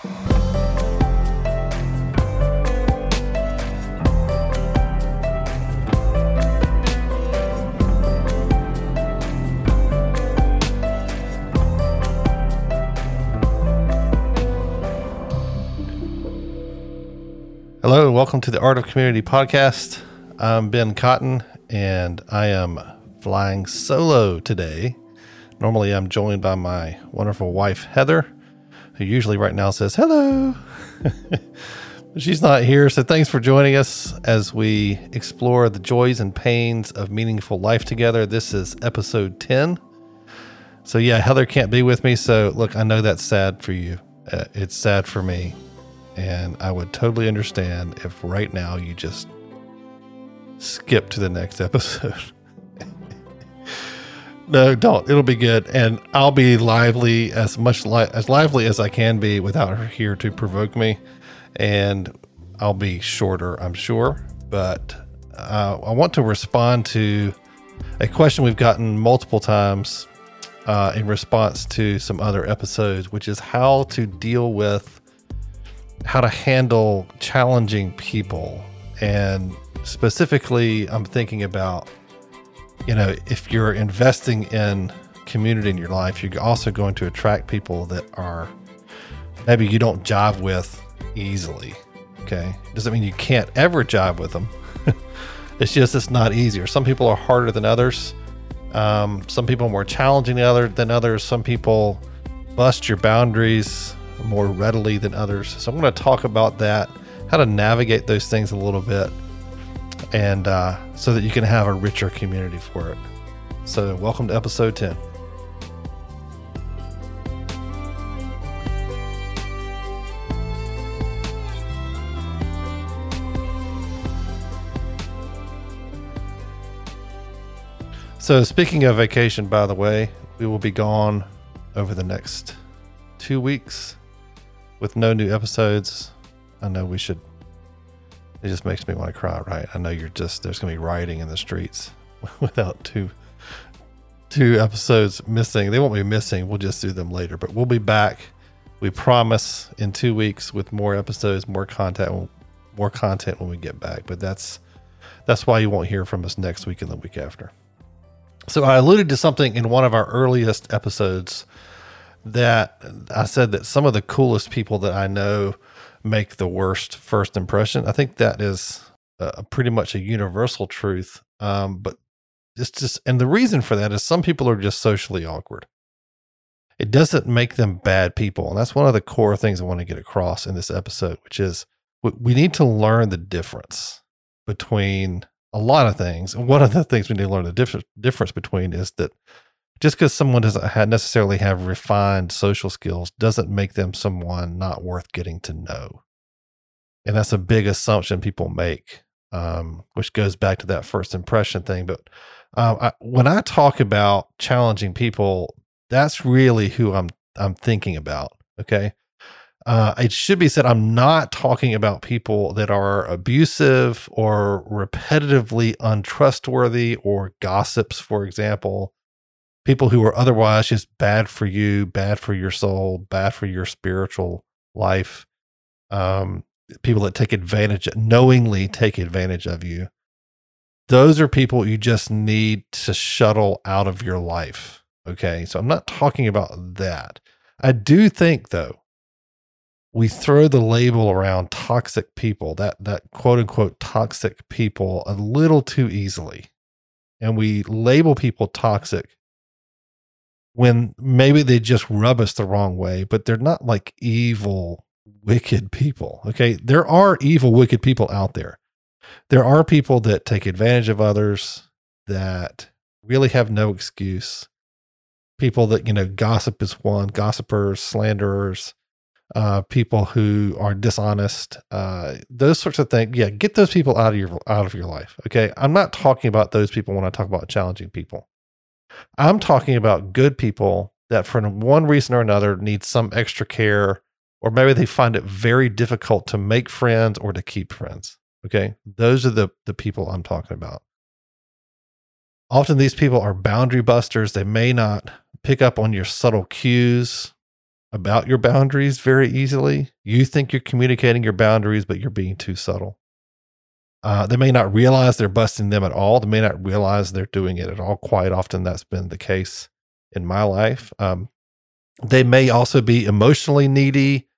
Hello and welcome to the Art of Community podcast. I'm Ben Cotton and I am flying solo today. Normally, I'm joined by my wonderful wife, Heather, who usually right now says hello. She's not here, so thanks for joining us as we explore the joys and pains of meaningful life together. This is episode 10. So, yeah, Heather can't be with me. So, look, I know that's sad for you. Uh, it's sad for me. And I would totally understand if right now you just skip to the next episode. No, don't. It'll be good, and I'll be lively as much li- as lively as I can be without her here to provoke me, and I'll be shorter, I'm sure. But uh, I want to respond to a question we've gotten multiple times uh, in response to some other episodes, which is how to deal with how to handle challenging people. And specifically, I'm thinking about, you know, if you're investing in community in your life, you're also going to attract people that are maybe you don't jive with easily. Okay. Doesn't mean you can't ever jive with them. it's just it's not easier. Some people are harder than others. Um, some people more challenging than others. Some people bust your boundaries more readily than others. So I'm going to talk about that, how to navigate those things a little bit, and uh, so that you can have a richer community for it. So, welcome to episode 10. So, speaking of vacation, by the way, we will be gone over the next two weeks with no new episodes, I know we should. It just makes me want to cry, right? I know you're just there's going to be rioting in the streets without two two episodes missing. They won't be missing. We'll just do them later, but we'll be back. We promise in two weeks with more episodes, more content, more content when we get back. But that's that's why you won't hear from us next week and the week after. So I alluded to something in one of our earliest episodes that I said that some of the coolest people that I know make the worst first impression. I think that is pretty much a universal truth. Um, but it's just, and the reason for that is some people are just socially awkward. It doesn't make them bad people. And that's one of the core things I want to get across in this episode, which is we need to learn the difference between a lot of things. And one of the things we need to learn the diff- difference between is that just because someone doesn't necessarily have refined social skills doesn't make them someone not worth getting to know. And that's a big assumption people make, um, which goes back to that first impression thing. But um, I, when I talk about challenging people, that's really who I'm I'm thinking about. Okay. Uh, it should be said I'm not talking about people that are abusive or repetitively untrustworthy or gossips, for example people who are otherwise just bad for you, bad for your soul, bad for your spiritual life. Um, people that take advantage, knowingly take advantage of you. Those are people you just need to shuttle out of your life. Okay. So I'm not talking about that. I do think, though, we throw the label around toxic people, that, that quote unquote toxic people, a little too easily. And we label people toxic when maybe they just rub us the wrong way, but they're not like evil, wicked people. Okay. There are evil, wicked people out there. There are people that take advantage of others that really have no excuse. People that, you know, gossip is one, gossipers, slanderers, uh, people who are dishonest, uh, those sorts of things. Yeah, get those people out of your out of your life. Okay. I'm not talking about those people when I talk about challenging people. I'm talking about good people that, for one reason or another, need some extra care, or maybe they find it very difficult to make friends or to keep friends. Okay. Those are the, the people I'm talking about. Often these people are boundary busters. They may not pick up on your subtle cues. about your boundaries very easily. You think you're communicating your boundaries, but you're being too subtle. Uh, they may not realize they're busting them at all. They may not realize they're doing it at all. Quite often, that's been the case in my life. Um, they may also be emotionally needy,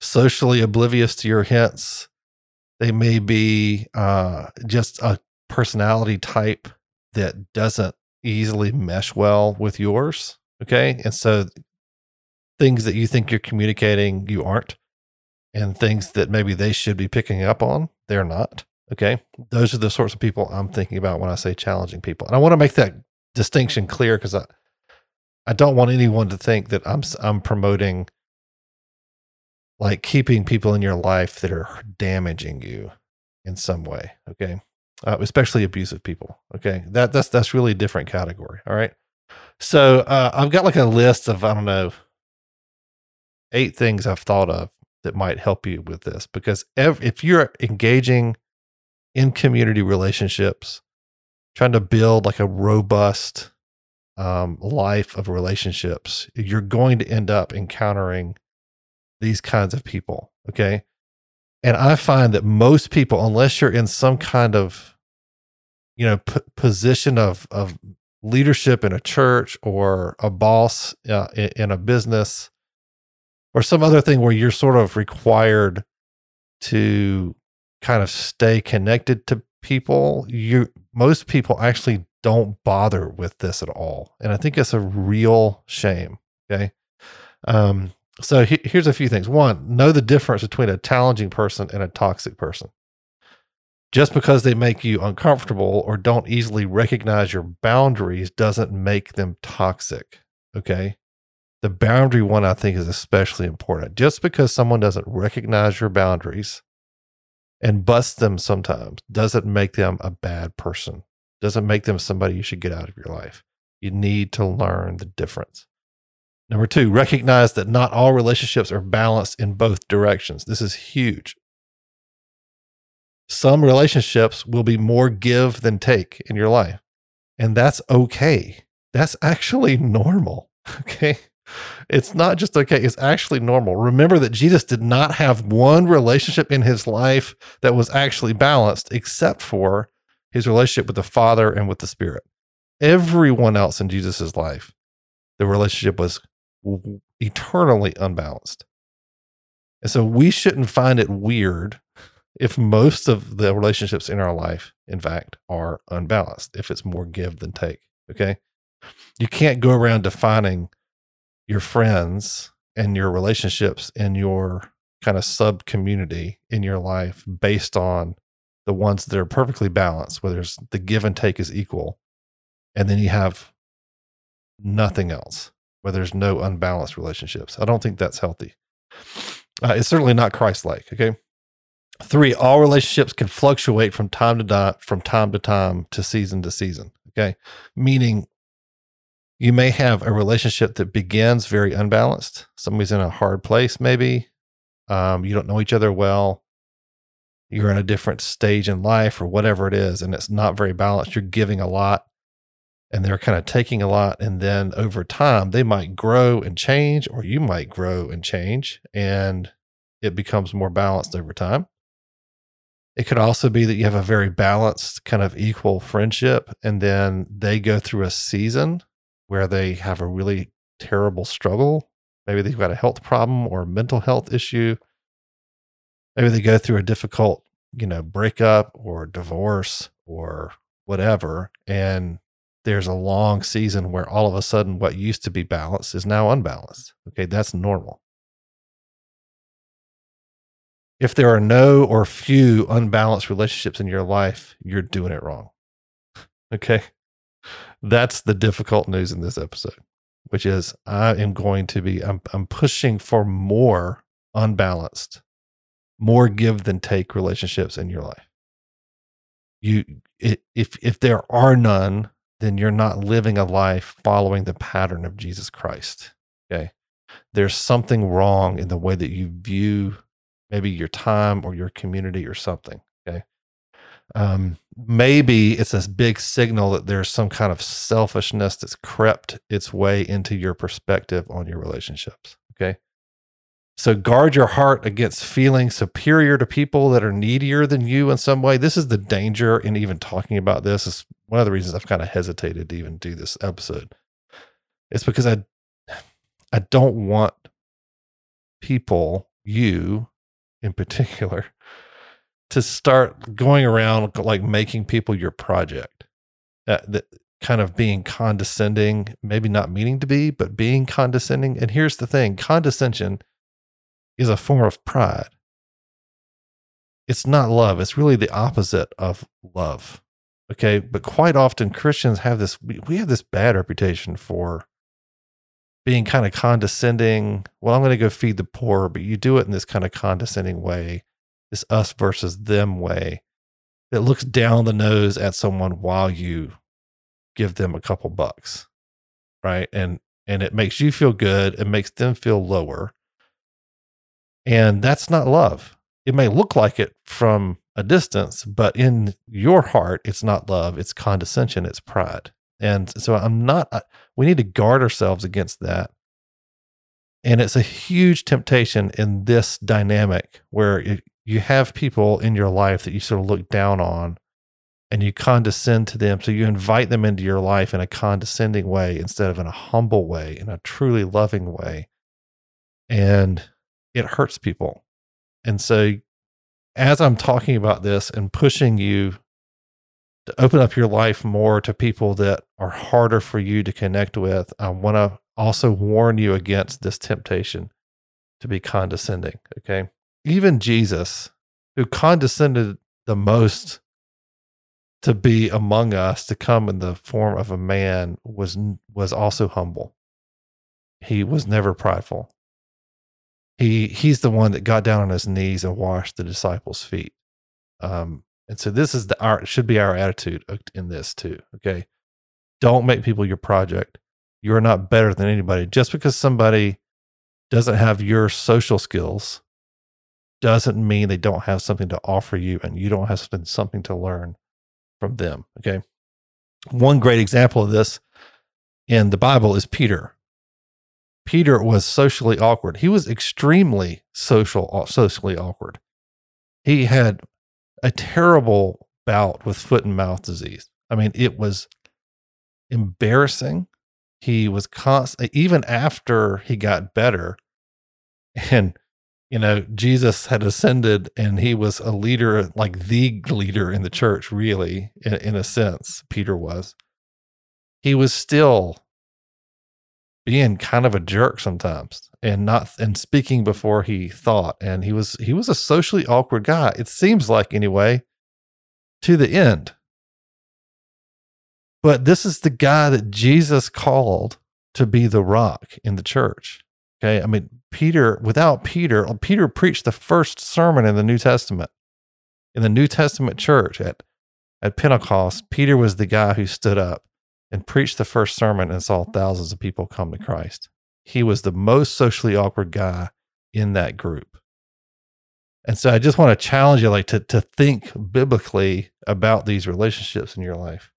socially oblivious to your hints. They may be uh, just a personality type that doesn't easily mesh well with yours. Okay. And so things that you think you're communicating, you aren't. And things that maybe they should be picking up on, they're not. Okay. Those are the sorts of people I'm thinking about when I say challenging people. And I want to make that distinction clear because I, I don't want anyone to think that I'm, I'm promoting like keeping people in your life that are damaging you in some way. Okay. Uh, especially abusive people. Okay. That, that's, that's really a different category. All right. So uh, I've got like a list of, I don't know, eight things I've thought of that might help you with this because ev- if you're engaging in community relationships, trying to build like a robust um, life of relationships, you're going to end up encountering these kinds of people. Okay. And I find that most people, unless you're in some kind of, you know, p- position of, of leadership in a church or a boss uh, in, in a business or some other thing where you're sort of required to kind of stay connected to people, you most people actually don't bother with this at all. And I think it's a real shame. Okay. Um, so he, here's a few things. One, know the difference between a challenging person and a toxic person. Just because they make you uncomfortable or don't easily recognize your boundaries doesn't make them toxic. Okay. The boundary one, I think, is especially important. Just because someone doesn't recognize your boundaries and bust them sometimes doesn't make them a bad person, doesn't make them somebody you should get out of your life. You need to learn the difference. Number two, recognize that not all relationships are balanced in both directions. This is huge. Some relationships will be more give than take in your life, and that's okay. That's actually normal. Okay. It's not just okay, it's actually normal. Remember that Jesus did not have one relationship in his life that was actually balanced except for his relationship with the Father and with the Spirit. Everyone else in Jesus' life, the relationship was eternally unbalanced. And so we shouldn't find it weird if most of the relationships in our life, in fact, are unbalanced, if it's more give than take. Okay. You can't go around defining your friends and your relationships in your kind of sub community in your life based on the ones that are perfectly balanced, where there's the give and take is equal. And then you have nothing else, where there's no unbalanced relationships. I don't think that's healthy. Uh, it's certainly not Christ like. Okay. Three, all relationships can fluctuate from time to time, from time to time to season to season. Okay. Meaning you may have a relationship that begins very unbalanced. Somebody's in a hard place, maybe. Um, you don't know each other well. You're in a different stage in life or whatever it is, and it's not very balanced. You're giving a lot and they're kind of taking a lot. And then over time, they might grow and change, or you might grow and change, and it becomes more balanced over time. It could also be that you have a very balanced, kind of equal friendship, and then they go through a season where they have a really terrible struggle. Maybe they've got a health problem or a mental health issue. Maybe they go through a difficult, you know, breakup or divorce or whatever. And there's a long season where all of a sudden what used to be balanced is now unbalanced. Okay, that's normal. If there are no or few unbalanced relationships in your life, you're doing it wrong. okay. That's the difficult news in this episode, which is I am going to be, I'm, I'm pushing for more unbalanced, more give than take relationships in your life. You, if, if there are none, then you're not living a life following the pattern of Jesus Christ. Okay. There's something wrong in the way that you view maybe your time or your community or something. Okay um, maybe it's this big signal that there's some kind of selfishness that's crept its way into your perspective on your relationships. Okay. So guard your heart against feeling superior to people that are needier than you in some way. This is the danger in even talking about this. Is one of the reasons I've kind of hesitated to even do this episode. It's because I I don't want people, you in particular, to start going around like making people your project. Uh, that kind of being condescending, maybe not meaning to be, but being condescending. And here's the thing condescension is a form of pride. It's not love, it's really the opposite of love. Okay. But quite often Christians have this, we, we have this bad reputation for being kind of condescending. Well, I'm going to go feed the poor, but you do it in this kind of condescending way, this us versus them way that looks down the nose at someone while you give them a couple bucks. Right. And, and it makes you feel good. It makes them feel lower. And that's not love. It may look like it from a distance, but in your heart, it's not love. It's condescension. It's pride. And so I'm not, we need to guard ourselves against that. And it's a huge temptation in this dynamic where you have people in your life that you sort of look down on and you condescend to them. So you invite them into your life in a condescending way instead of in a humble way, in a truly loving way. And it hurts people. And so as I'm talking about this and pushing you to open up your life more to people that are harder for you to connect with, I want to also warn you against this temptation to be condescending. Okay. Even Jesus, who condescended the most to be among us, to come in the form of a man, was was also humble. He was never prideful. He he's the one that got down on his knees and washed the disciples' feet. Um, and so this is the our should be our attitude in this too. Okay. Don't make people your project. You're not better than anybody. Just because somebody doesn't have your social skills doesn't mean they don't have something to offer you and you don't have something, something to learn from them. Okay. One great example of this in the Bible is Peter. Peter was socially awkward. He was extremely social, socially awkward. He had a terrible bout with foot and mouth disease. I mean, it was embarrassing. He was constant, even after he got better. And, you know, Jesus had ascended and he was a leader, like the leader in the church, really, in, in a sense, Peter was. He was still being kind of a jerk sometimes and not and speaking before he thought. And he was he was a socially awkward guy it seems like anyway to the end. But this is the guy that Jesus called to be the rock in the church okay i mean peter without peter peter preached the first sermon in the new testament in the new testament church at at pentecost peter was the guy who stood up and preached the first sermon and saw thousands of people come to Christ. He was the most socially awkward guy in that group. And so I just want to challenge you like to to think biblically about these relationships in your life.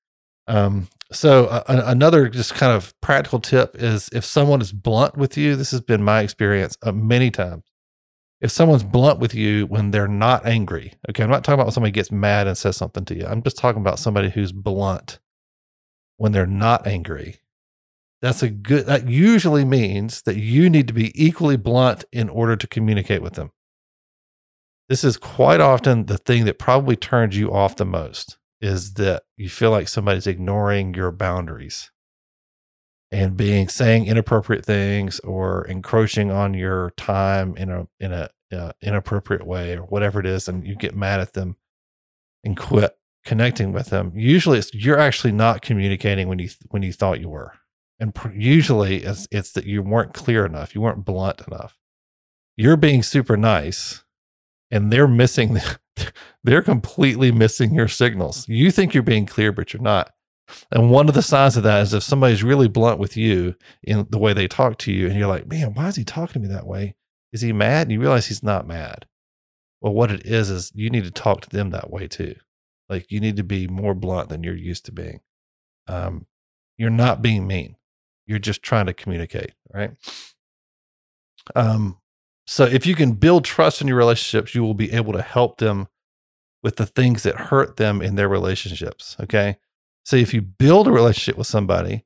Um, so uh, another just kind of practical tip is if someone is blunt with you, this has been my experience uh, many times. If someone's blunt with you when they're not angry, okay, I'm not talking about when somebody gets mad and says something to you. I'm just talking about somebody who's blunt when they're not angry. That's a good, that usually means that you need to be equally blunt in order to communicate with them. This is quite often the thing that probably turns you off the most is that you feel like somebody's ignoring your boundaries and being saying inappropriate things or encroaching on your time in a in a uh, inappropriate way or whatever it is and you get mad at them and quit connecting with them usually it's you're actually not communicating when you when you thought you were. And pr- usually it's, it's that you weren't clear enough you weren't blunt enough. You're being super nice and they're missing they're completely missing your signals you think you're being clear but you're not and one of the signs of that is if somebody's really blunt with you in the way they talk to you and you're like man why is he talking to me that way is he mad and you realize he's not mad well what it is is you need to talk to them that way too like you need to be more blunt than you're used to being. Um, you're not being mean. You're just trying to communicate, right? Um, So if you can build trust in your relationships, you will be able to help them with the things that hurt them in their relationships. Okay. So if you build a relationship with somebody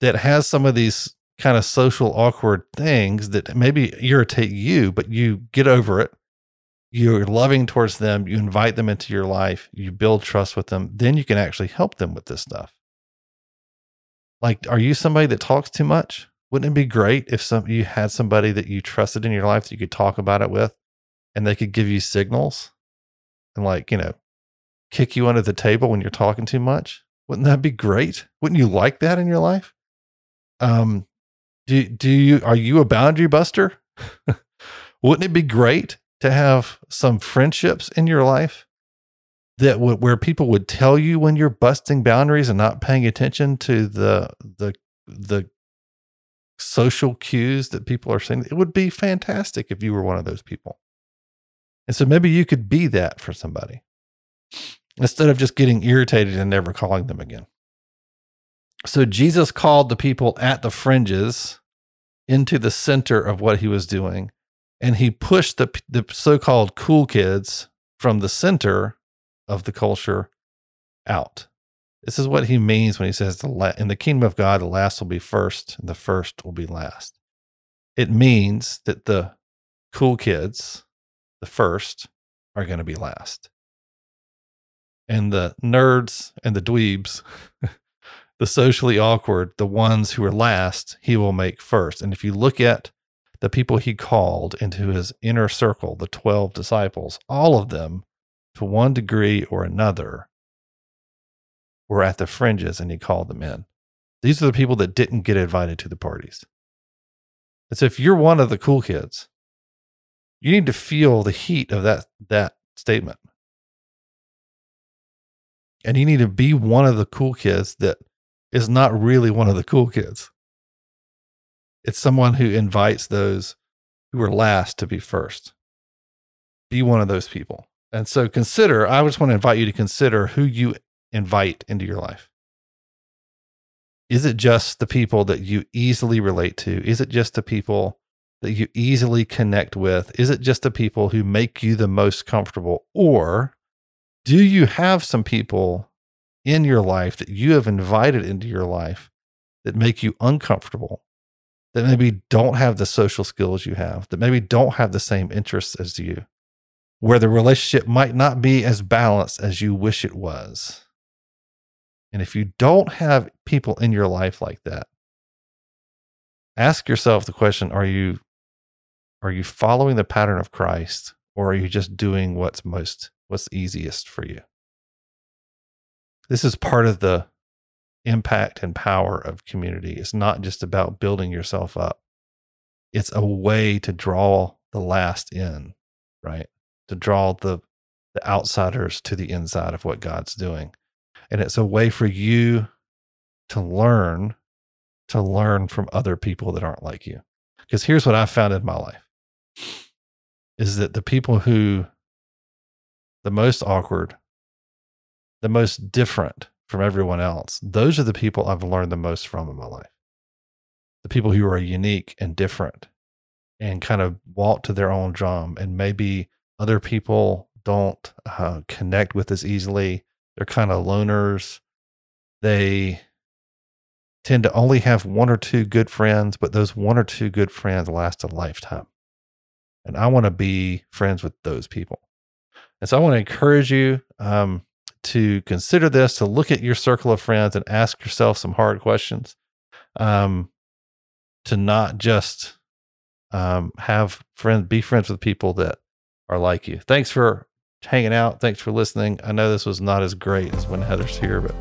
that has some of these kind of social awkward things that maybe irritate you, but you get over it, you're loving towards them, you invite them into your life, you build trust with them, then you can actually help them with this stuff. Like, are you somebody that talks too much? Wouldn't it be great if some you had somebody that you trusted in your life that you could talk about it with and they could give you signals and like, you know, kick you under the table when you're talking too much? Wouldn't that be great? Wouldn't you like that in your life? Um do do you are you a boundary buster? Wouldn't it be great to have some friendships in your life that w- where people would tell you when you're busting boundaries and not paying attention to the the the social cues that people are saying. It would be fantastic if you were one of those people. And so maybe you could be that for somebody instead of just getting irritated and never calling them again. So Jesus called the people at the fringes into the center of what he was doing and he pushed the the so-called cool kids from the center of the culture out. This is what he means when he says the la- in the kingdom of God the last will be first and the first will be last. It means that the cool kids, the first, are going to be last. And the nerds and the dweebs, the socially awkward, the ones who are last, he will make first. And if you look at the people he called into his inner circle, the 12 disciples, all of them, to one degree or another, were at the fringes and he called them in. These are the people that didn't get invited to the parties. And so if you're one of the cool kids, you need to feel the heat of that, that statement. And you need to be one of the cool kids that is not really one of the cool kids. It's someone who invites those who are last to be first. Be one of those people. And so consider, I just want to invite you to consider who you invite into your life. Is it just the people that you easily relate to? Is it just the people that you easily connect with? Is it just the people who make you the most comfortable? Or do you have some people in your life that you have invited into your life that make you uncomfortable that maybe don't have the social skills you have, that maybe don't have the same interests as you, where the relationship might not be as balanced as you wish it was. And if you don't have people in your life like that, ask yourself the question are you are you following the pattern of Christ or are you just doing what's most what's easiest for you? This is part of the impact and power of community. It's not just about building yourself up. It's a way to draw the last in, right? To draw the the outsiders to the inside of what God's doing. And it's a way for you to learn to learn from other people that aren't like you. Because here's what I found in my life is that the people who the most awkward, the most different, from everyone else, those are the people I've learned the most from in my life. The people who are unique and different and kind of walk to their own drum, and maybe other people don't uh, connect with as easily. They're kind of loners. They tend to only have one or two good friends, but those one or two good friends last a lifetime. And I want to be friends with those people. And so I want to encourage you. Um, to consider this, to look at your circle of friends and ask yourself some hard questions. Um, to not just um, have friends, be friends with people that are like you. Thanks for hanging out. Thanks for listening. I know this was not as great as when Heather's here, but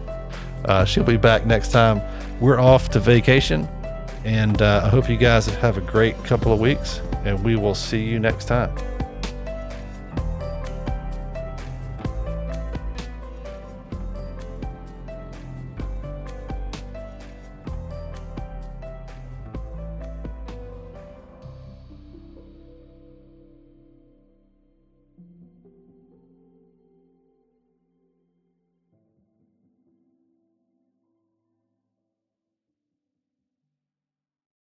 uh, she'll be back next time. We're off to vacation, and uh, I hope you guys have a great couple of weeks, and we will see you next time.